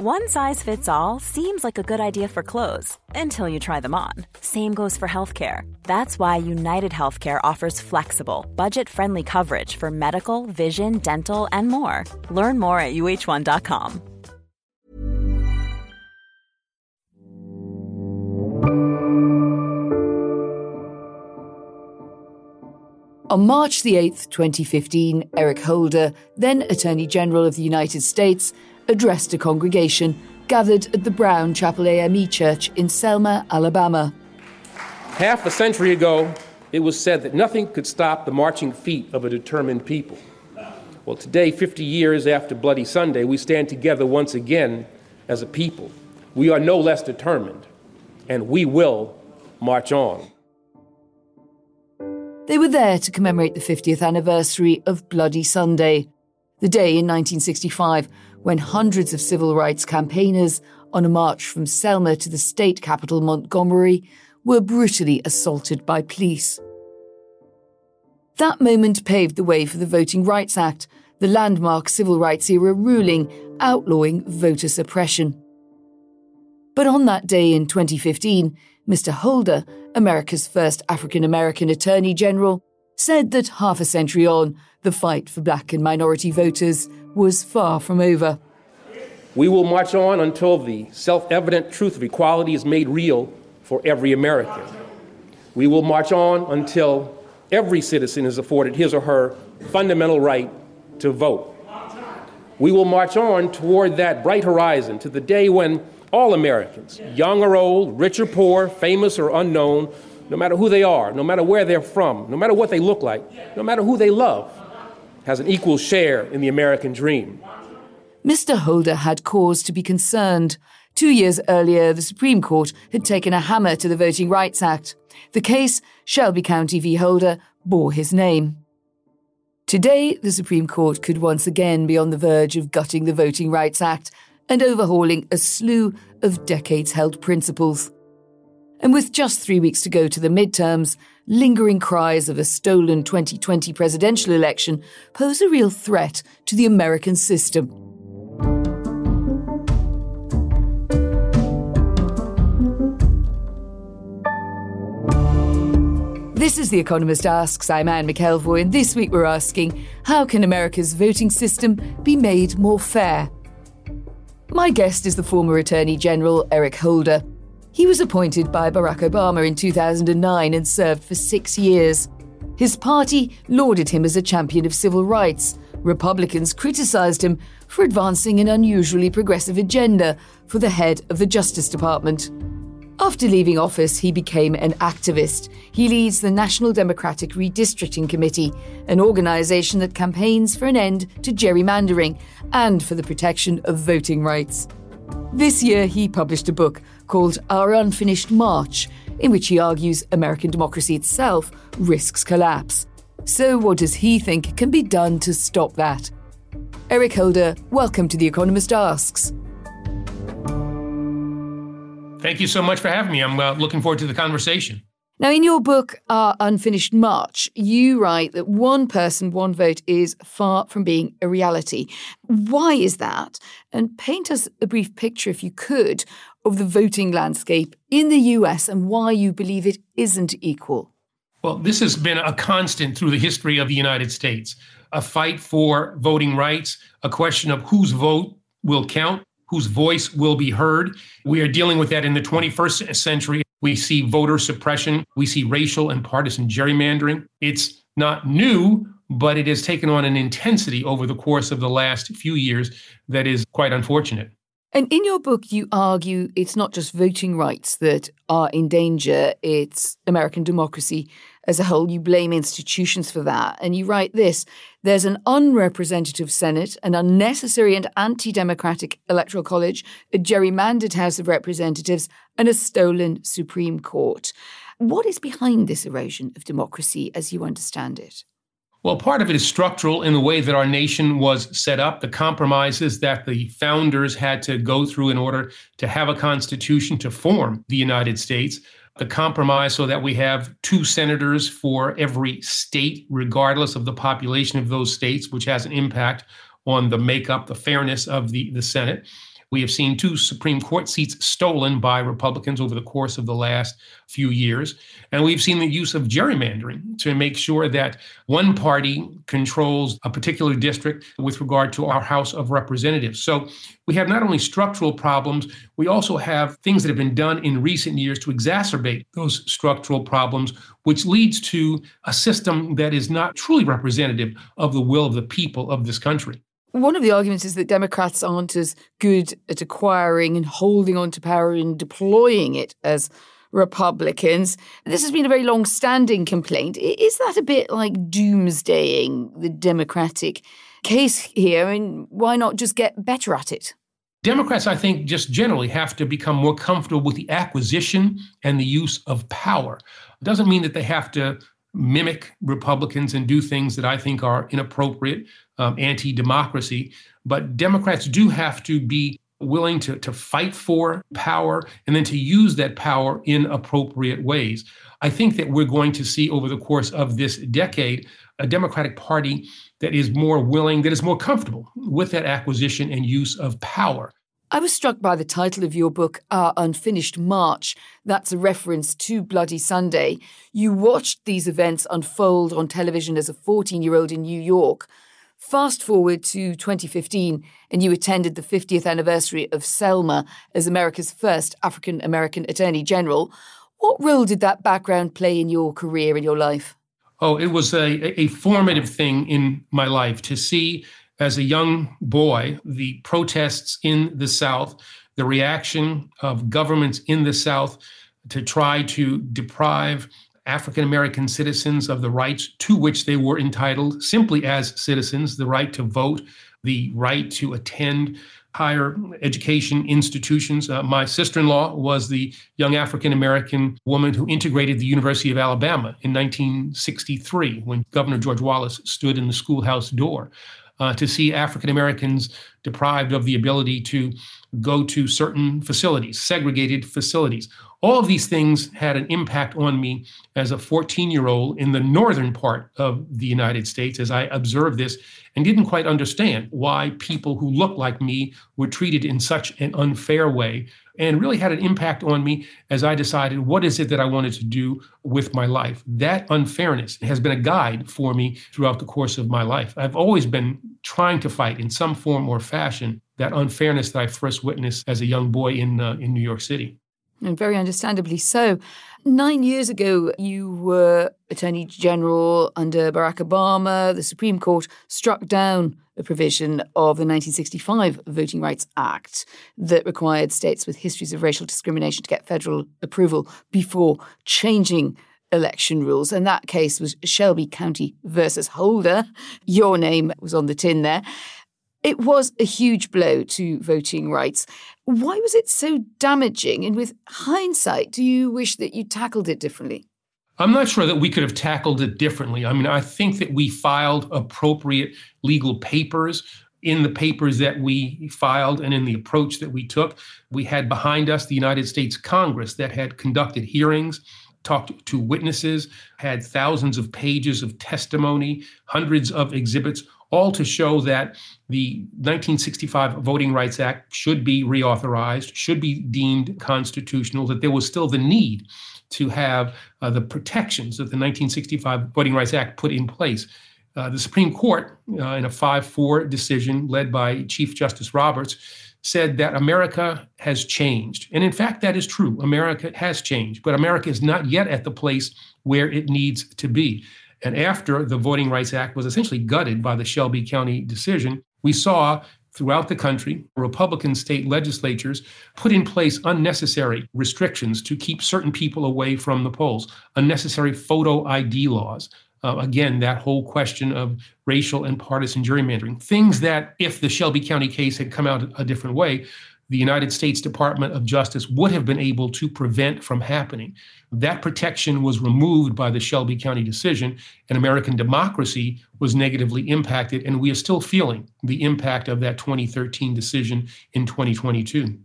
One size fits all seems like a good idea for clothes until you try them on. Same goes for healthcare. That's why United Healthcare offers flexible, budget friendly coverage for medical, vision, dental, and more. Learn more at uh1.com. On March the 8th, 2015, Eric Holder, then Attorney General of the United States, addressed a congregation gathered at the Brown Chapel AME Church in Selma, Alabama. Half a century ago, it was said that nothing could stop the marching feet of a determined people. Well, today, 50 years after Bloody Sunday, we stand together once again as a people. We are no less determined, and we will march on. They were there to commemorate the 50th anniversary of Bloody Sunday, the day in 1965 when hundreds of civil rights campaigners on a march from Selma to the state capital Montgomery were brutally assaulted by police. That moment paved the way for the Voting Rights Act, the landmark civil rights era ruling outlawing voter suppression. But on that day in 2015, Mr. Holder, America's first African American Attorney General, said that half a century on, the fight for black and minority voters was far from over. We will march on until the self evident truth of equality is made real for every American. We will march on until every citizen is afforded his or her fundamental right to vote. We will march on toward that bright horizon to the day when all Americans, young or old, rich or poor, famous or unknown, no matter who they are, no matter where they're from, no matter what they look like, no matter who they love, has an equal share in the American dream. Mr. Holder had cause to be concerned. Two years earlier, the Supreme Court had taken a hammer to the Voting Rights Act. The case, Shelby County v. Holder, bore his name. Today, the Supreme Court could once again be on the verge of gutting the Voting Rights Act and overhauling a slew of decades held principles. And with just three weeks to go to the midterms, lingering cries of a stolen 2020 presidential election pose a real threat to the American system. This is The Economist Asks. I'm Anne McElvoy, and this week we're asking how can America's voting system be made more fair? My guest is the former Attorney General Eric Holder. He was appointed by Barack Obama in 2009 and served for six years. His party lauded him as a champion of civil rights. Republicans criticized him for advancing an unusually progressive agenda for the head of the Justice Department. After leaving office, he became an activist. He leads the National Democratic Redistricting Committee, an organization that campaigns for an end to gerrymandering and for the protection of voting rights. This year, he published a book called Our Unfinished March, in which he argues American democracy itself risks collapse. So, what does he think can be done to stop that? Eric Holder, welcome to The Economist Asks. Thank you so much for having me. I'm uh, looking forward to the conversation. Now, in your book, Unfinished March, you write that one person, one vote is far from being a reality. Why is that? And paint us a brief picture, if you could, of the voting landscape in the US and why you believe it isn't equal. Well, this has been a constant through the history of the United States a fight for voting rights, a question of whose vote will count whose voice will be heard. We are dealing with that in the 21st century. We see voter suppression, we see racial and partisan gerrymandering. It's not new, but it has taken on an intensity over the course of the last few years that is quite unfortunate. And in your book, you argue it's not just voting rights that are in danger, it's American democracy as a whole. You blame institutions for that. And you write this there's an unrepresentative Senate, an unnecessary and anti democratic electoral college, a gerrymandered House of Representatives, and a stolen Supreme Court. What is behind this erosion of democracy as you understand it? Well, part of it is structural in the way that our nation was set up, the compromises that the founders had to go through in order to have a constitution to form the United States. The compromise so that we have two senators for every state, regardless of the population of those states, which has an impact on the makeup, the fairness of the, the Senate. We have seen two Supreme Court seats stolen by Republicans over the course of the last few years. And we've seen the use of gerrymandering to make sure that one party controls a particular district with regard to our House of Representatives. So we have not only structural problems, we also have things that have been done in recent years to exacerbate those structural problems, which leads to a system that is not truly representative of the will of the people of this country. One of the arguments is that Democrats aren't as good at acquiring and holding on to power and deploying it as Republicans. This has been a very long standing complaint. Is that a bit like doomsdaying the Democratic case here? I mean, why not just get better at it? Democrats, I think, just generally have to become more comfortable with the acquisition and the use of power. It doesn't mean that they have to mimic Republicans and do things that I think are inappropriate, um, anti democracy. But Democrats do have to be willing to, to fight for power and then to use that power in appropriate ways. I think that we're going to see over the course of this decade a Democratic Party that is more willing, that is more comfortable with that acquisition and use of power. I was struck by the title of your book, Our Unfinished March. That's a reference to Bloody Sunday. You watched these events unfold on television as a 14 year old in New York. Fast forward to 2015, and you attended the 50th anniversary of Selma as America's first African American Attorney General. What role did that background play in your career and your life? Oh, it was a, a formative thing in my life to see as a young boy, the protests in the South, the reaction of governments in the South to try to deprive African American citizens of the rights to which they were entitled simply as citizens the right to vote, the right to attend higher education institutions. Uh, my sister in law was the young African American woman who integrated the University of Alabama in 1963 when Governor George Wallace stood in the schoolhouse door uh, to see African Americans deprived of the ability to go to certain facilities, segregated facilities. All of these things had an impact on me as a 14 year old in the northern part of the United States as I observed this and didn't quite understand why people who looked like me were treated in such an unfair way and really had an impact on me as I decided what is it that I wanted to do with my life. That unfairness has been a guide for me throughout the course of my life. I've always been trying to fight in some form or fashion that unfairness that I first witnessed as a young boy in uh, in New York City. And very understandably so. Nine years ago, you were Attorney General under Barack Obama. The Supreme Court struck down a provision of the 1965 Voting Rights Act that required states with histories of racial discrimination to get federal approval before changing election rules. And that case was Shelby County versus Holder. Your name was on the tin there. It was a huge blow to voting rights. Why was it so damaging? And with hindsight, do you wish that you tackled it differently? I'm not sure that we could have tackled it differently. I mean, I think that we filed appropriate legal papers in the papers that we filed and in the approach that we took. We had behind us the United States Congress that had conducted hearings, talked to witnesses, had thousands of pages of testimony, hundreds of exhibits, all to show that the 1965 Voting Rights Act should be reauthorized, should be deemed constitutional, that there was still the need to have uh, the protections that the 1965 Voting Rights Act put in place. Uh, the Supreme Court, uh, in a 5 4 decision led by Chief Justice Roberts, said that America has changed. And in fact, that is true. America has changed, but America is not yet at the place where it needs to be. And after the Voting Rights Act was essentially gutted by the Shelby County decision, we saw throughout the country, Republican state legislatures put in place unnecessary restrictions to keep certain people away from the polls, unnecessary photo ID laws. Uh, again, that whole question of racial and partisan gerrymandering, things that, if the Shelby County case had come out a different way, the United States Department of Justice would have been able to prevent from happening. That protection was removed by the Shelby County decision, and American democracy was negatively impacted, and we are still feeling the impact of that 2013 decision in 2022.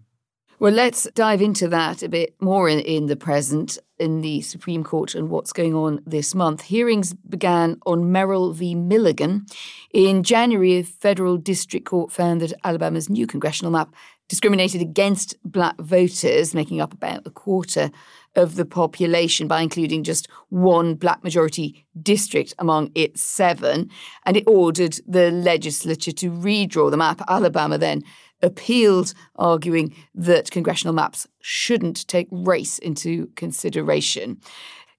Well, let's dive into that a bit more in, in the present in the Supreme Court and what's going on this month. Hearings began on Merrill v. Milligan. In January, a federal district court found that Alabama's new congressional map discriminated against black voters, making up about a quarter of the population by including just one black majority district among its seven. And it ordered the legislature to redraw the map. Alabama then appealed, arguing that congressional maps shouldn't take race into consideration.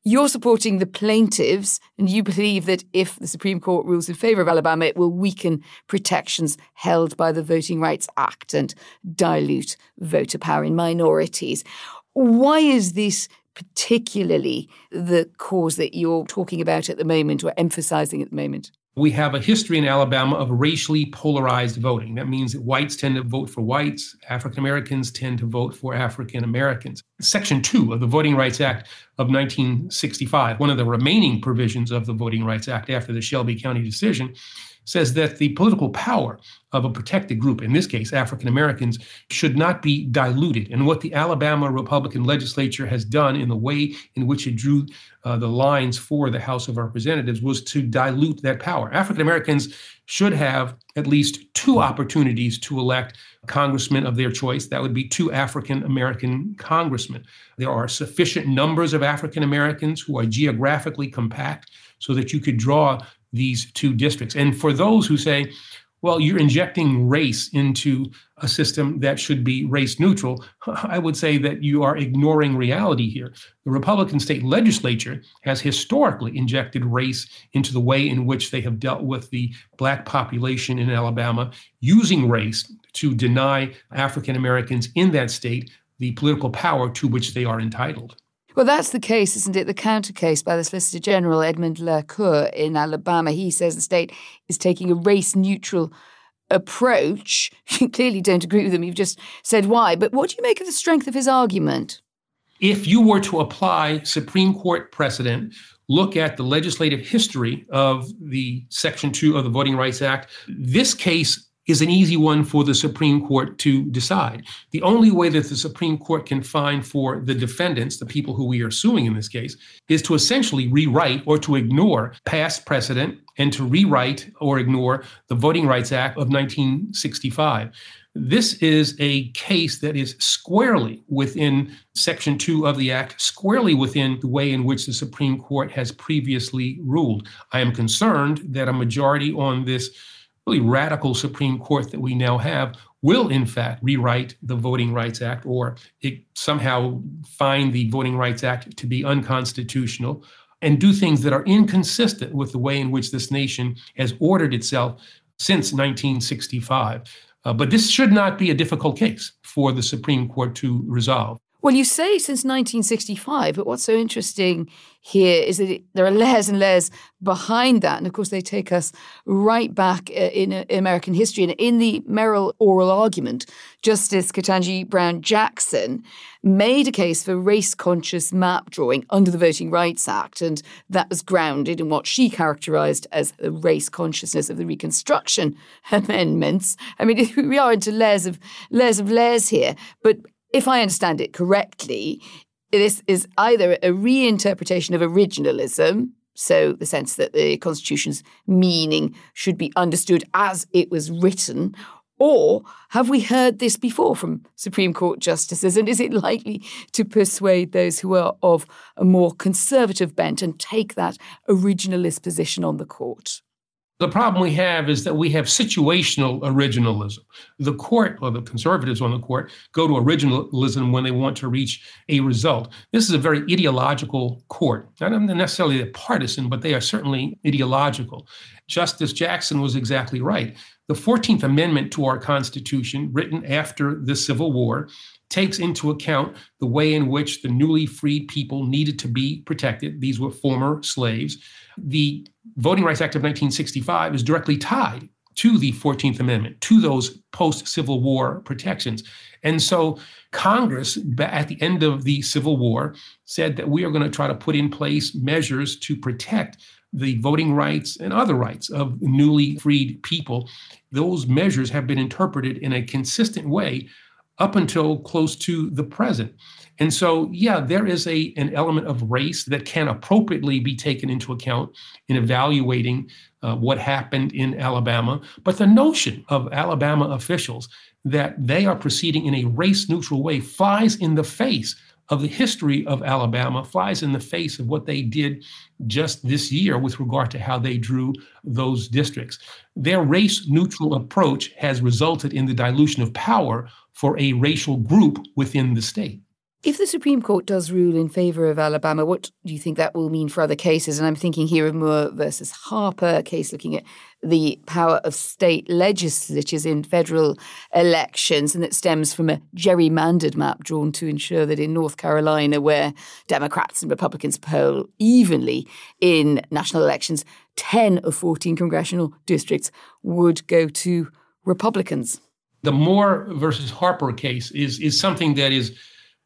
You're supporting the plaintiffs, and you believe that if the Supreme Court rules in favour of Alabama, it will weaken protections held by the Voting Rights Act and dilute voter power in minorities. Why is this particularly the cause that you're talking about at the moment or emphasizing at the moment? We have a history in Alabama of racially polarized voting. That means that whites tend to vote for whites, African Americans tend to vote for African Americans. Section 2 of the Voting Rights Act of 1965, one of the remaining provisions of the Voting Rights Act after the Shelby County decision, says that the political power of a protected group, in this case African Americans, should not be diluted. And what the Alabama Republican legislature has done in the way in which it drew uh, the lines for the House of Representatives was to dilute that power. African Americans should have at least two opportunities to elect congressmen of their choice. That would be two African American congressmen. There are sufficient numbers of African Americans who are geographically compact so that you could draw these two districts. And for those who say, well, you're injecting race into a system that should be race neutral, I would say that you are ignoring reality here. The Republican state legislature has historically injected race into the way in which they have dealt with the black population in Alabama, using race to deny African Americans in that state the political power to which they are entitled. Well, that's the case, isn't it? The counter case by the Solicitor General Edmund LaCour in Alabama. He says the state is taking a race neutral approach. You clearly don't agree with him. You've just said why. But what do you make of the strength of his argument? If you were to apply Supreme Court precedent, look at the legislative history of the Section 2 of the Voting Rights Act, this case is an easy one for the Supreme Court to decide. The only way that the Supreme Court can find for the defendants, the people who we are suing in this case, is to essentially rewrite or to ignore past precedent and to rewrite or ignore the Voting Rights Act of 1965. This is a case that is squarely within Section 2 of the Act, squarely within the way in which the Supreme Court has previously ruled. I am concerned that a majority on this really radical Supreme Court that we now have will, in fact, rewrite the Voting Rights Act or it somehow find the Voting Rights Act to be unconstitutional and do things that are inconsistent with the way in which this nation has ordered itself since 1965. Uh, but this should not be a difficult case for the Supreme Court to resolve. Well, you say since 1965, but what's so interesting here is that it, there are layers and layers behind that. And of course, they take us right back uh, in uh, American history. And in the Merrill oral argument, Justice Ketanji Brown Jackson made a case for race conscious map drawing under the Voting Rights Act. And that was grounded in what she characterized as the race consciousness of the Reconstruction Amendments. I mean, we are into layers of layers of layers here. But if I understand it correctly, this is either a reinterpretation of originalism, so the sense that the Constitution's meaning should be understood as it was written, or have we heard this before from Supreme Court justices? And is it likely to persuade those who are of a more conservative bent and take that originalist position on the court? The problem we have is that we have situational originalism. The court, or the conservatives on the court, go to originalism when they want to reach a result. This is a very ideological court, not necessarily partisan, but they are certainly ideological. Justice Jackson was exactly right. The 14th Amendment to our Constitution, written after the Civil War, takes into account the way in which the newly freed people needed to be protected. These were former slaves. The Voting Rights Act of 1965 is directly tied to the 14th Amendment, to those post Civil War protections. And so Congress, at the end of the Civil War, said that we are going to try to put in place measures to protect the voting rights and other rights of newly freed people. Those measures have been interpreted in a consistent way up until close to the present. And so, yeah, there is a an element of race that can appropriately be taken into account in evaluating uh, what happened in Alabama. But the notion of Alabama officials that they are proceeding in a race neutral way flies in the face of the history of Alabama, flies in the face of what they did just this year with regard to how they drew those districts. Their race neutral approach has resulted in the dilution of power for a racial group within the state. If the Supreme Court does rule in favour of Alabama, what do you think that will mean for other cases? And I'm thinking here of Moore versus Harper, a case looking at the power of state legislatures in federal elections, and that stems from a gerrymandered map drawn to ensure that in North Carolina, where Democrats and Republicans poll evenly in national elections, 10 of 14 congressional districts would go to Republicans. The Moore versus Harper case is, is something that is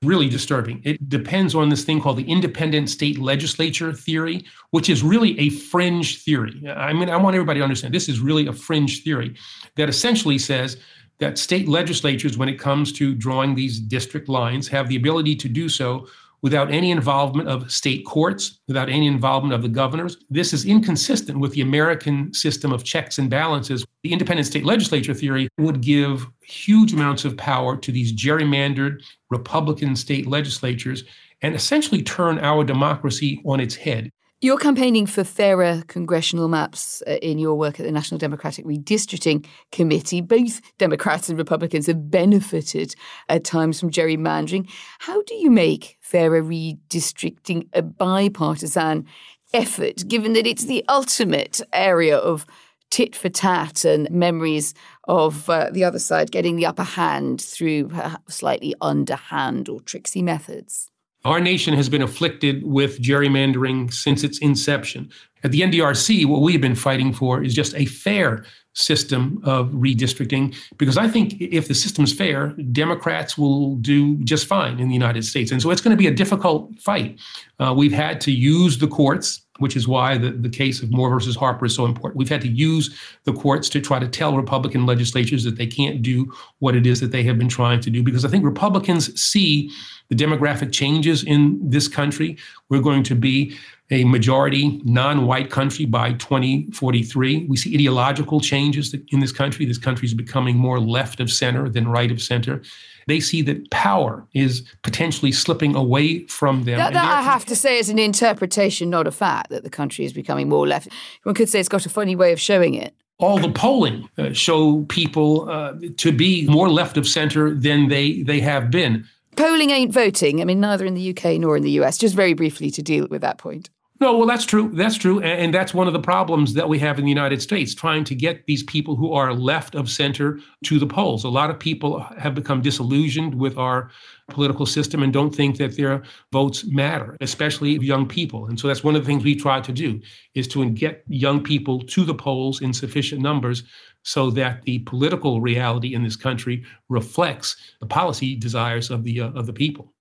really disturbing. It depends on this thing called the independent state legislature theory, which is really a fringe theory. I mean, I want everybody to understand this is really a fringe theory that essentially says that state legislatures, when it comes to drawing these district lines, have the ability to do so without any involvement of state courts, without any involvement of the governors. This is inconsistent with the American system of checks and balances. The independent state legislature theory would give huge amounts of power to these gerrymandered Republican state legislatures and essentially turn our democracy on its head. You're campaigning for fairer congressional maps uh, in your work at the National Democratic Redistricting Committee. Both Democrats and Republicans have benefited at times from gerrymandering. How do you make fairer redistricting a bipartisan effort, given that it's the ultimate area of tit for tat and memories of uh, the other side getting the upper hand through slightly underhand or tricksy methods? Our nation has been afflicted with gerrymandering since its inception. At the NDRC, what we've been fighting for is just a fair system of redistricting because I think if the system's fair, Democrats will do just fine in the United States. And so it's going to be a difficult fight. Uh, we've had to use the courts which is why the, the case of Moore versus Harper is so important. We've had to use the courts to try to tell Republican legislatures that they can't do what it is that they have been trying to do, because I think Republicans see the demographic changes in this country. We're going to be a majority non white country by 2043. We see ideological changes in this country. This country is becoming more left of center than right of center. They see that power is potentially slipping away from them. That, that I have to say is an interpretation, not a fact, that the country is becoming more left. One could say it's got a funny way of showing it all the polling uh, show people uh, to be more left of center than they they have been. Polling ain't voting. I mean, neither in the UK nor in the US. Just very briefly to deal with that point. No, well, that's true. That's true. And, that's one of the problems that we have in the United States, trying to get these people who are left of center to the polls. A lot of people have become disillusioned with our political system and don't think that their votes matter, especially young people. And so that's one of the things we try to do is to get young people to the polls in sufficient numbers so that the political reality in this country reflects the policy desires of the uh, of the people.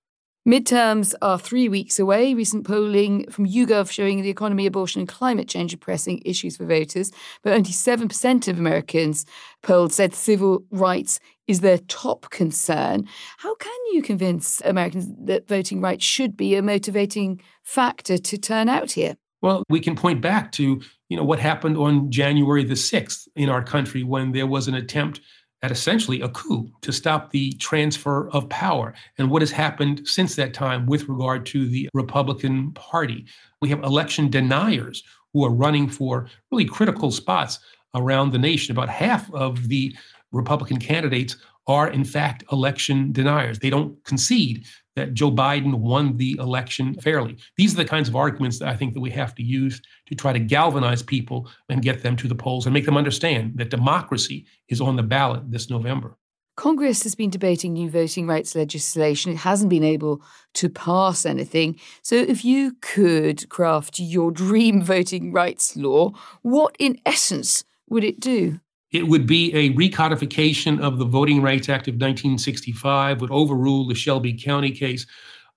Midterms are three weeks away. Recent polling from YouGov showing the economy, abortion, and climate change are pressing issues for voters. But only 7% of Americans polled said civil rights is their top concern. How can you convince Americans that voting rights should be a motivating factor to turn out here? Well, we can point back to you know what happened on January the 6th in our country when there was an attempt at essentially a coup to stop the transfer of power and what has happened since that time with regard to the Republican Party. We have election deniers who are running for really critical spots around the nation. About half of the Republican candidates are, in fact, election deniers. They don't concede that Joe Biden won the election fairly. These are the kinds of arguments that I think that we have to use to try to galvanize people and get them to the polls and make them understand that democracy is on the ballot this November. Congress has been debating new voting rights legislation. It hasn't been able to pass anything. So, if you could craft your dream voting rights law, what in essence would it do? It would be a recodification of the Voting Rights Act of 1965, would overrule the Shelby County case,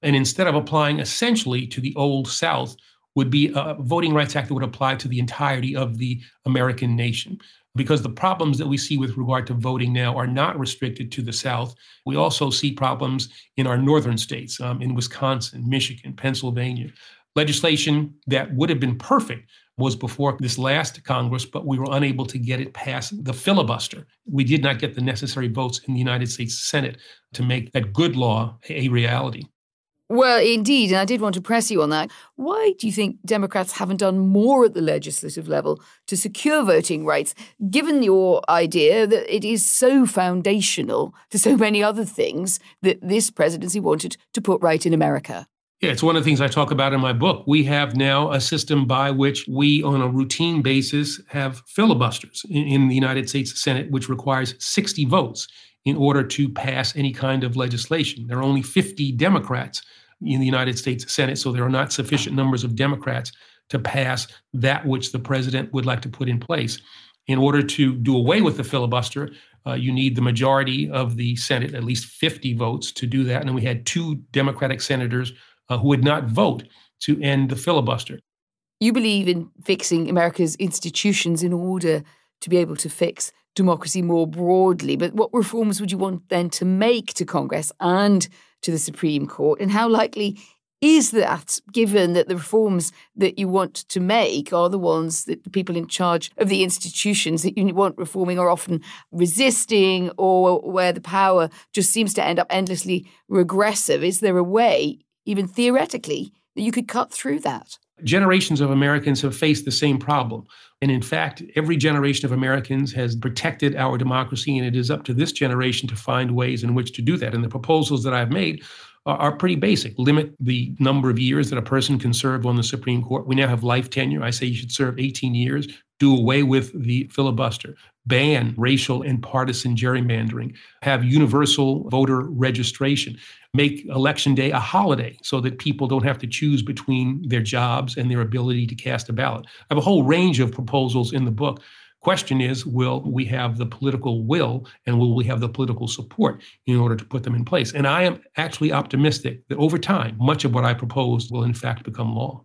and instead of applying essentially to the Old South, would be a Voting Rights Act that would apply to the entirety of the American nation. Because the problems that we see with regard to voting now are not restricted to the South. We also see problems in our northern states, um, in Wisconsin, Michigan, Pennsylvania. Legislation that would have been perfect was before this last Congress, but we were unable to get it past the filibuster. We did not get the necessary votes in the United States Senate to make that good law a reality. Well, indeed, and I did want to press you on that. Why do you think Democrats haven't done more at the legislative level to secure voting rights, given your idea that it is so foundational to so many other things that this presidency wanted to put right in America? Yeah, it's one of the things I talk about in my book. We have now a system by which we, on a routine basis, have filibusters in, in the United States Senate, which requires 60 votes in order to pass any kind of legislation. There are only 50 Democrats in the United States Senate, so there are not sufficient numbers of Democrats to pass that which the president would like to put in place. In order to do away with the filibuster, uh, you need the majority of the Senate, at least 50 votes, to do that. And we had two Democratic senators uh, who would not vote to end the filibuster. You believe in fixing America's institutions in order to be able to fix democracy more broadly. But what reforms would you want then to make to Congress and to the Supreme Court? And how likely is that, given that the reforms that you want to make are the ones that the people in charge of the institutions that you want reforming are often resisting, or where the power just seems to end up endlessly regressive? Is there a way, even theoretically, that you could cut through that? Generations of Americans have faced the same problem. And in fact, every generation of Americans has protected our democracy, and it is up to this generation to find ways in which to do that. And the proposals that I've made are, pretty basic. Limit the number of years that a person can serve on the Supreme Court. We now have life tenure. I say you should serve 18 years. Do away with the filibuster. Ban racial and partisan gerrymandering. Have universal voter registration. Make Election Day a holiday so that people don't have to choose between their jobs and their ability to cast a ballot. I have a whole range of proposals in the book Question is, will we have the political will and will we have the political support in order to put them in place? And I am actually optimistic that over time, much of what I proposed will in fact become law.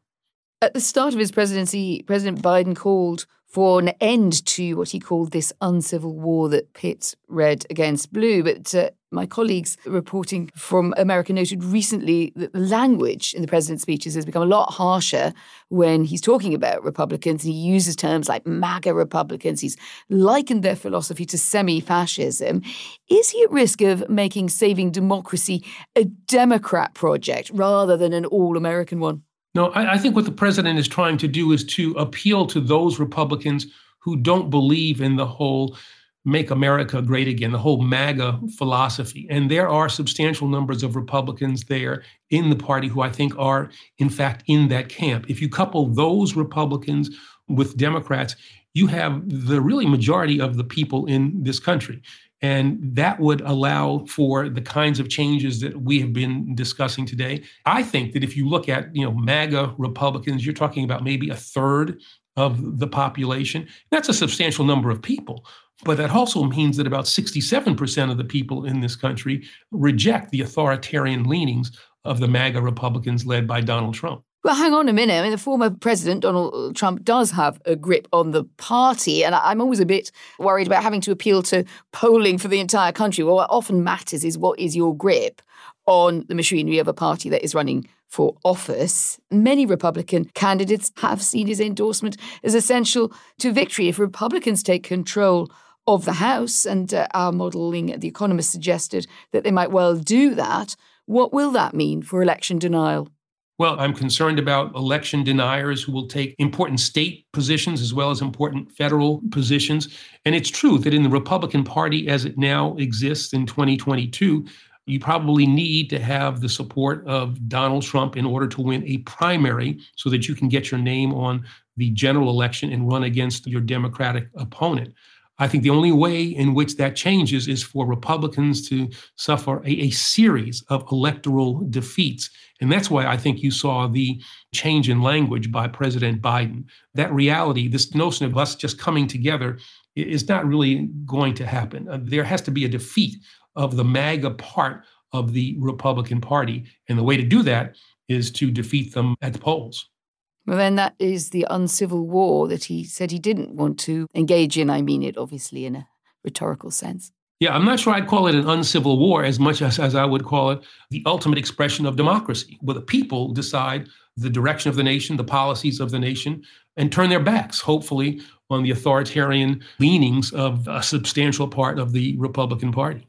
At the start of his presidency, President Biden called for an end to what he called this uncivil war that pits red against blue. But uh, my colleagues reporting from America noted recently that the language in the president's speeches has become a lot harsher when he's talking about Republicans. And he uses terms like MAGA Republicans. He's likened their philosophy to semi fascism. Is he at risk of making saving democracy a Democrat project rather than an all American one? No, I, I think what the president is trying to do is to appeal to those Republicans who don't believe in the whole make America great again, the whole MAGA philosophy. And there are substantial numbers of Republicans there in the party who I think are, in fact, in that camp. If you couple those Republicans with Democrats, you have the really majority of the people in this country. And that would allow for the kinds of changes that we have been discussing today. I think that if you look at, you know, MAGA Republicans, you're talking about maybe a third of the population. That's a substantial number of people. But that also means that about 67% of the people in this country reject the authoritarian leanings of the MAGA Republicans led by Donald Trump. Well, hang on a minute. I mean, the former president, Donald Trump, does have a grip on the party. And I'm always a bit worried about having to appeal to polling for the entire country. Well, what often matters is what is your grip on the machinery of a party that is running for office. Many Republican candidates have seen his endorsement as essential to victory. If Republicans take control of the House, and uh, our modelling at The Economist suggested that they might well do that, what will that mean for election denial? Well, I'm concerned about election deniers who will take important state positions as well as important federal positions. And it's true that in the Republican Party as it now exists in 2022, you probably need to have the support of Donald Trump in order to win a primary so that you can get your name on the general election and run against your Democratic opponent. I think the only way in which that changes is for Republicans to suffer a, a, series of electoral defeats. And that's why I think you saw the change in language by President Biden. That reality, this notion of us just coming together, is not really going to happen. Uh, there has to be a defeat of the MAGA part of the Republican Party. And the way to do that is to defeat them at the polls. Well, then that is the uncivil war that he said he didn't want to engage in. I mean it obviously in a rhetorical sense. Yeah, I'm not sure I'd call it an uncivil war as much as, as I would call it the ultimate expression of democracy, where the people decide the direction of the nation, the policies of the nation, and turn their backs, hopefully, on the authoritarian leanings of a substantial part of the Republican Party.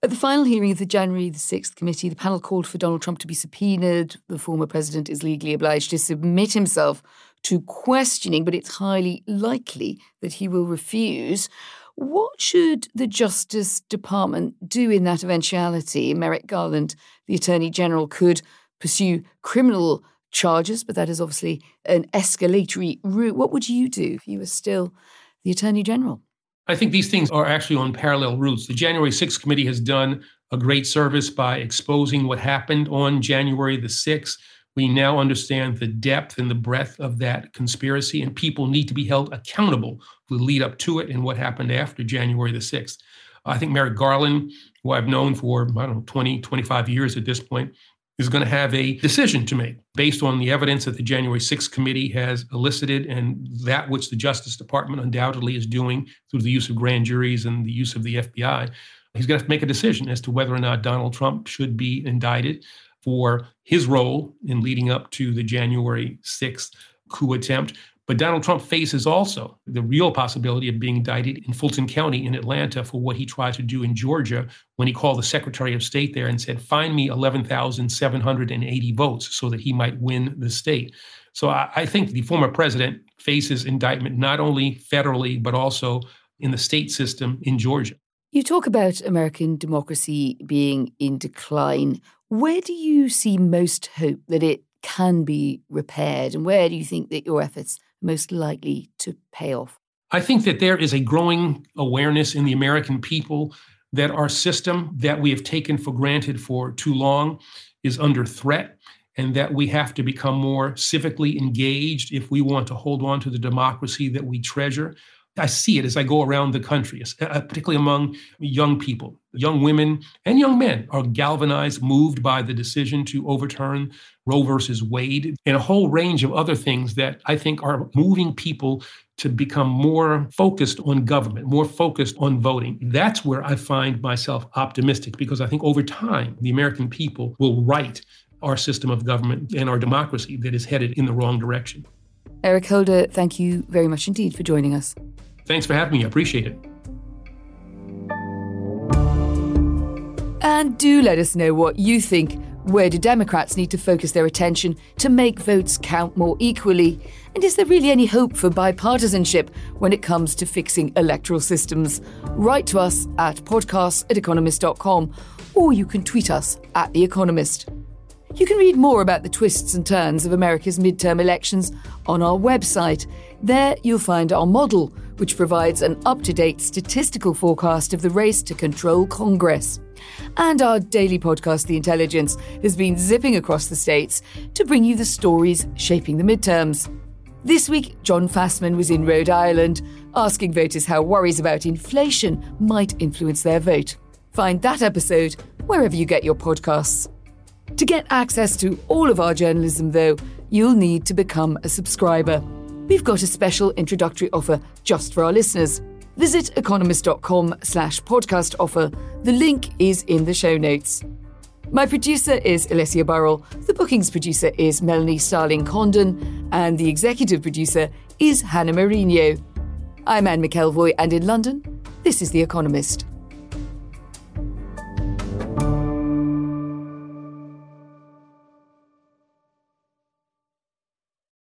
At the final hearing of the January the 6th committee, the panel called for Donald Trump to be subpoenaed. The former president is legally obliged to submit himself to questioning, but it's highly likely that he will refuse. What should the Justice Department do in that eventuality? Merrick Garland, the Attorney General, could pursue criminal charges, but that is obviously an escalatory route. What would you do if you were still the Attorney General? I think these things are actually on parallel routes. The January 6th committee has done a great service by exposing what happened on January the 6th. We now understand the depth and the breadth of that conspiracy, and people need to be held accountable for the lead up to it and what happened after January the 6th. I think Merrick Garland, who I've known for, I don't know, 20, 25 years at this point, is going to have a decision to make based on the evidence that the January 6th committee has elicited and that which the Justice Department undoubtedly is doing through the use of grand juries and the use of the FBI. He's going to to make a decision as to whether or not Donald Trump should be indicted for his role in leading up to the January 6th coup attempt, but Donald Trump faces also the real possibility of being indicted in Fulton County in Atlanta for what he tried to do in Georgia when he called the Secretary of State there and said, Find me 11,780 votes so that he might win the state. So I, I think the former president faces indictment not only federally, but also in the state system in Georgia. You talk about American democracy being in decline. Where do you see most hope that it can be repaired? And where do you think that your efforts most likely to pay off? I think that there is a growing awareness in the American people that our system that we have taken for granted for too long is under threat and that we have to become more civically engaged if we want to hold on to the democracy that we treasure. I see it as I go around the country, uh, particularly among young people. Young women and young men are galvanized, moved by the decision to overturn Roe versus Wade and a whole range of other things that I think are moving people to become more focused on government, more focused on voting. That's where I find myself optimistic because I think over time, the American people will right our system of government and our democracy that is headed in the wrong direction. Eric Holder, thank you very much indeed for joining us. Thanks for having me. I appreciate it. And do let us know what you think. Where do Democrats need to focus their attention to make votes count more equally? And is there really any hope for bipartisanship when it comes to fixing electoral systems? Write to us at podcasts at economist.com or you can tweet us at The Economist. You can read more about the twists and turns of America's midterm elections on our website. There you'll find our model, which provides an up to date statistical forecast of the race to control Congress. And our daily podcast, The Intelligence, has been zipping across the states to bring you the stories shaping the midterms. This week, John Fasman was in Rhode Island, asking voters how worries about inflation might influence their vote. Find that episode wherever you get your podcasts. To get access to all of our journalism, though, you'll need to become a subscriber. We've got a special introductory offer just for our listeners. Visit economist.com slash podcast offer. The link is in the show notes. My producer is Alessia Burrell, the bookings producer is Melanie Starling Condon, and the executive producer is Hannah Marino. I'm Anne McElvoy, and in London, this is The Economist.